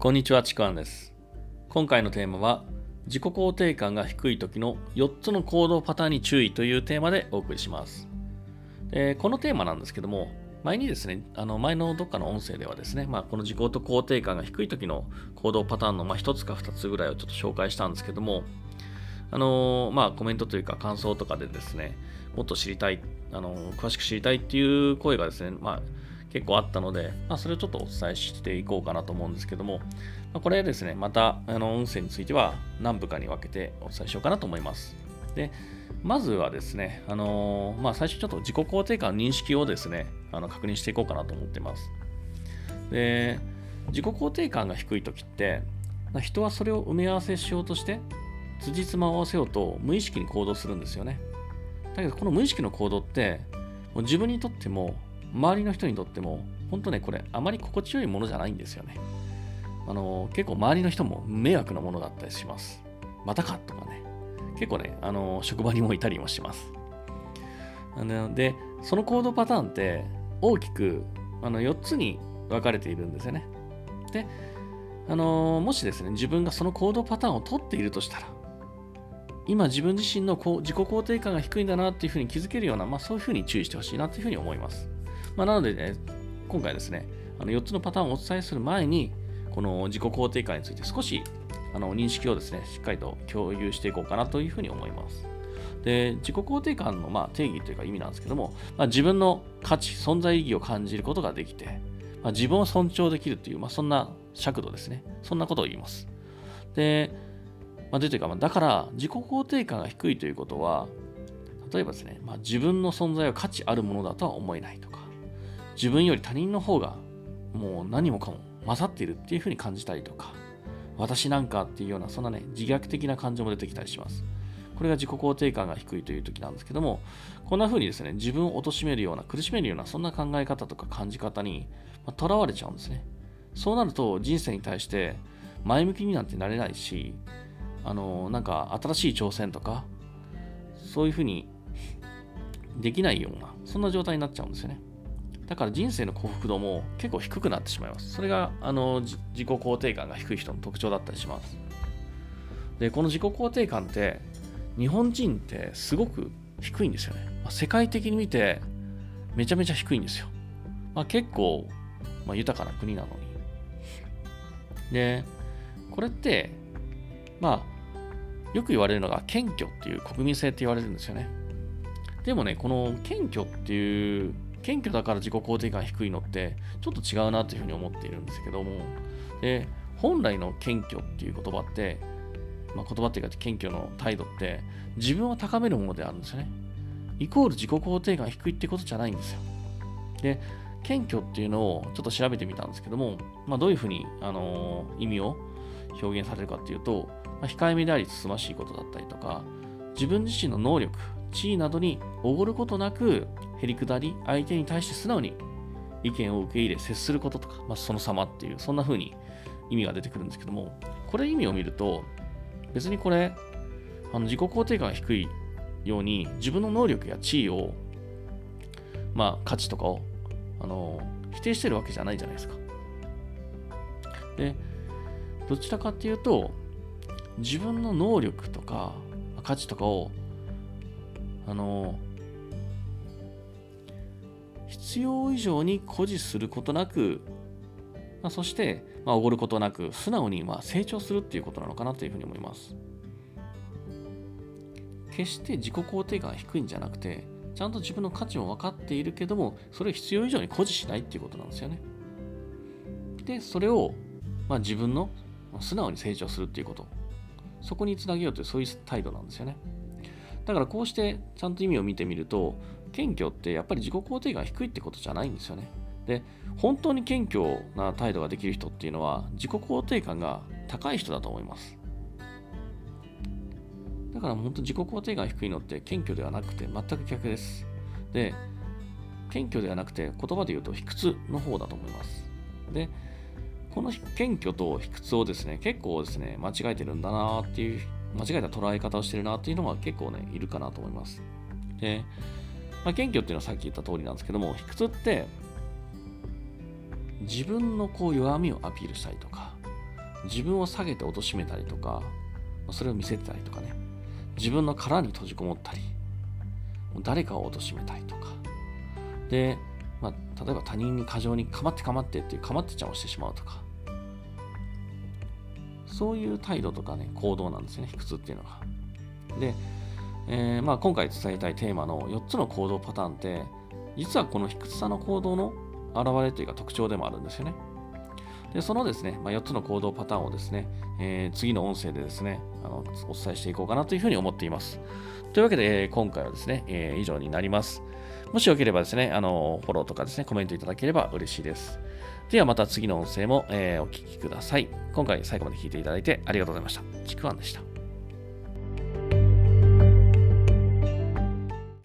こんにちは、ちくわんです。今回のテーマは、自己肯定感が低い時の4つの行動パターンに注意というテーマでお送りします。でこのテーマなんですけども、前にですね、あの前のどっかの音声ではですね、まあ、この自己肯定感が低い時の行動パターンのまあ1つか2つぐらいをちょっと紹介したんですけども、あのーまあ、コメントというか感想とかでですね、もっと知りたい、あのー詳しく知りたいっていう声がですね、まあ、結構あったので、まあ、それをちょっとお伝えしていこうかなと思うんですけども、まあ、これですね、またあの音声については何部かに分けてお伝えしようかなと思います。で、まずはですね、あのーまあ、最初ちょっと自己肯定感認識をですね、あの確認していこうかなと思ってます。で、自己肯定感が低い時って、人はそれを埋め合わせしようとして、辻褄を合わせようと無意識に行動するんですよね。だけど、この無意識の行動って、もう自分にとっても、周りの人にとっても、本当ね、これ、あまり心地よいものじゃないんですよね。あの結構周りの人も迷惑なものだったりします。またかとかね。結構ね、あの職場にもいたりもします。あので、その行動パターンって大きくあの4つに分かれているんですよね。で、あのもしですね、自分がその行動パターンを取っているとしたら、今自分自身の自己肯定感が低いんだなっていうふうに気づけるような、まあ、そういうふうに注意してほしいなというふうに思います。まあ、なので、ね、今回ですね、あの4つのパターンをお伝えする前に、この自己肯定感について少しあの認識をですね、しっかりと共有していこうかなというふうに思います。で、自己肯定感のまあ定義というか意味なんですけども、まあ、自分の価値、存在意義を感じることができて、まあ、自分を尊重できるという、まあ、そんな尺度ですね。そんなことを言います。で、まあ、でというか、まだから自己肯定感が低いということは、例えばですね、まあ、自分の存在は価値あるものだとは思えないと、自分より他人の方がもう何もかも勝っているっていうふうに感じたりとか、私なんかっていうような、そんなね、自虐的な感情も出てきたりします。これが自己肯定感が低いという時なんですけども、こんな風にですね、自分を貶めるような、苦しめるような、そんな考え方とか感じ方にとら、われちゃうんですね。そうなると、人生に対して前向きになんてなれないし、あの、なんか新しい挑戦とか、そういう風にできないような、そんな状態になっちゃうんですよね。だから人生の幸福度も結構低くなってしまいます。それがあの自己肯定感が低い人の特徴だったりします。で、この自己肯定感って日本人ってすごく低いんですよね。まあ、世界的に見てめちゃめちゃ低いんですよ。まあ、結構、まあ、豊かな国なのに。で、これって、まあ、よく言われるのが謙虚っていう国民性って言われるんですよね。でもね、この謙虚っていう謙虚だから自己肯定感低いのってちょっと違うなというふうに思っているんですけども。で本来の謙虚っていう言葉って、まあ、言葉っていうか謙虚の態度って自分を高めるものであるんですよね。イコール自己肯定感低いってことじゃないんですよ。で謙虚っていうのをちょっと調べてみたんですけども、まあ、どういうふうに、あのー意味を表現されるかっていうと、まあ、控えめでありつつましいことだったりとか自分自身の能力地位などにおごることなくへりくだり相手に対して素直に意見を受け入れ接することとか、まあ、その様っていうそんな風に意味が出てくるんですけどもこれ意味を見ると別にこれあの自己肯定感が低いように自分の能力や地位をまあ価値とかをあの否定してるわけじゃないじゃないですか。でどちらかっていうと自分の能力とか価値とかをあの必要以上に誇示することなく、まあ、そして、まあ、おごることなく素直にまあ成長するっていうことなのかなというふうに思います。決して自己肯定感が低いんじゃなくてちゃんと自分の価値も分かっているけどもそれを必要以上に誇示しないっていうことなんですよね。でそれを、まあ、自分の素直に成長するっていうこと。そこにつなげようというそういう態度なんですよね。だからこうしてちゃんと意味を見てみると、謙虚ってやっぱり自己肯定感低いってことじゃないんですよね。で、本当に謙虚な態度ができる人っていうのは自己肯定感が高い人だと思います。だから本当自己肯定感低いのって謙虚ではなくて全く逆です。で、謙虚ではなくて言葉で言うと卑屈の方だと思います。で、この謙虚と卑屈をですね、結構ですね、間違えてるんだなっていう間違えた捉え方をしてるなっていうのは結構ね、いるかなと思います。で、まあ、謙虚っていうのはさっき言った通りなんですけども、卑屈って、自分のこう弱みをアピールしたりとか、自分を下げて貶めたりとか、それを見せてたりとかね、自分の殻に閉じこもったり、誰かを貶めたりとか、で、まあ、例えば他人に過剰に構って構ってっていう構ってちゃんをしてしまうとか、そういう態度とかね、行動なんですね、卑屈っていうのが。で、えー、まあ、今回伝えたいテーマの4つの行動パターンって、実はこの卑屈さの行動の表れというか特徴でもあるんですよね。でそのですね、まあ、4つの行動パターンをですね、えー、次の音声でですねあの、お伝えしていこうかなというふうに思っています。というわけで、えー、今回はですね、えー、以上になります。もしよければですね、あのフォローとかですね、コメントいただければ嬉しいです。ではまた次の音声も、えお聴きください。今回最後まで聴いていただいてありがとうございました。ちくわんでした。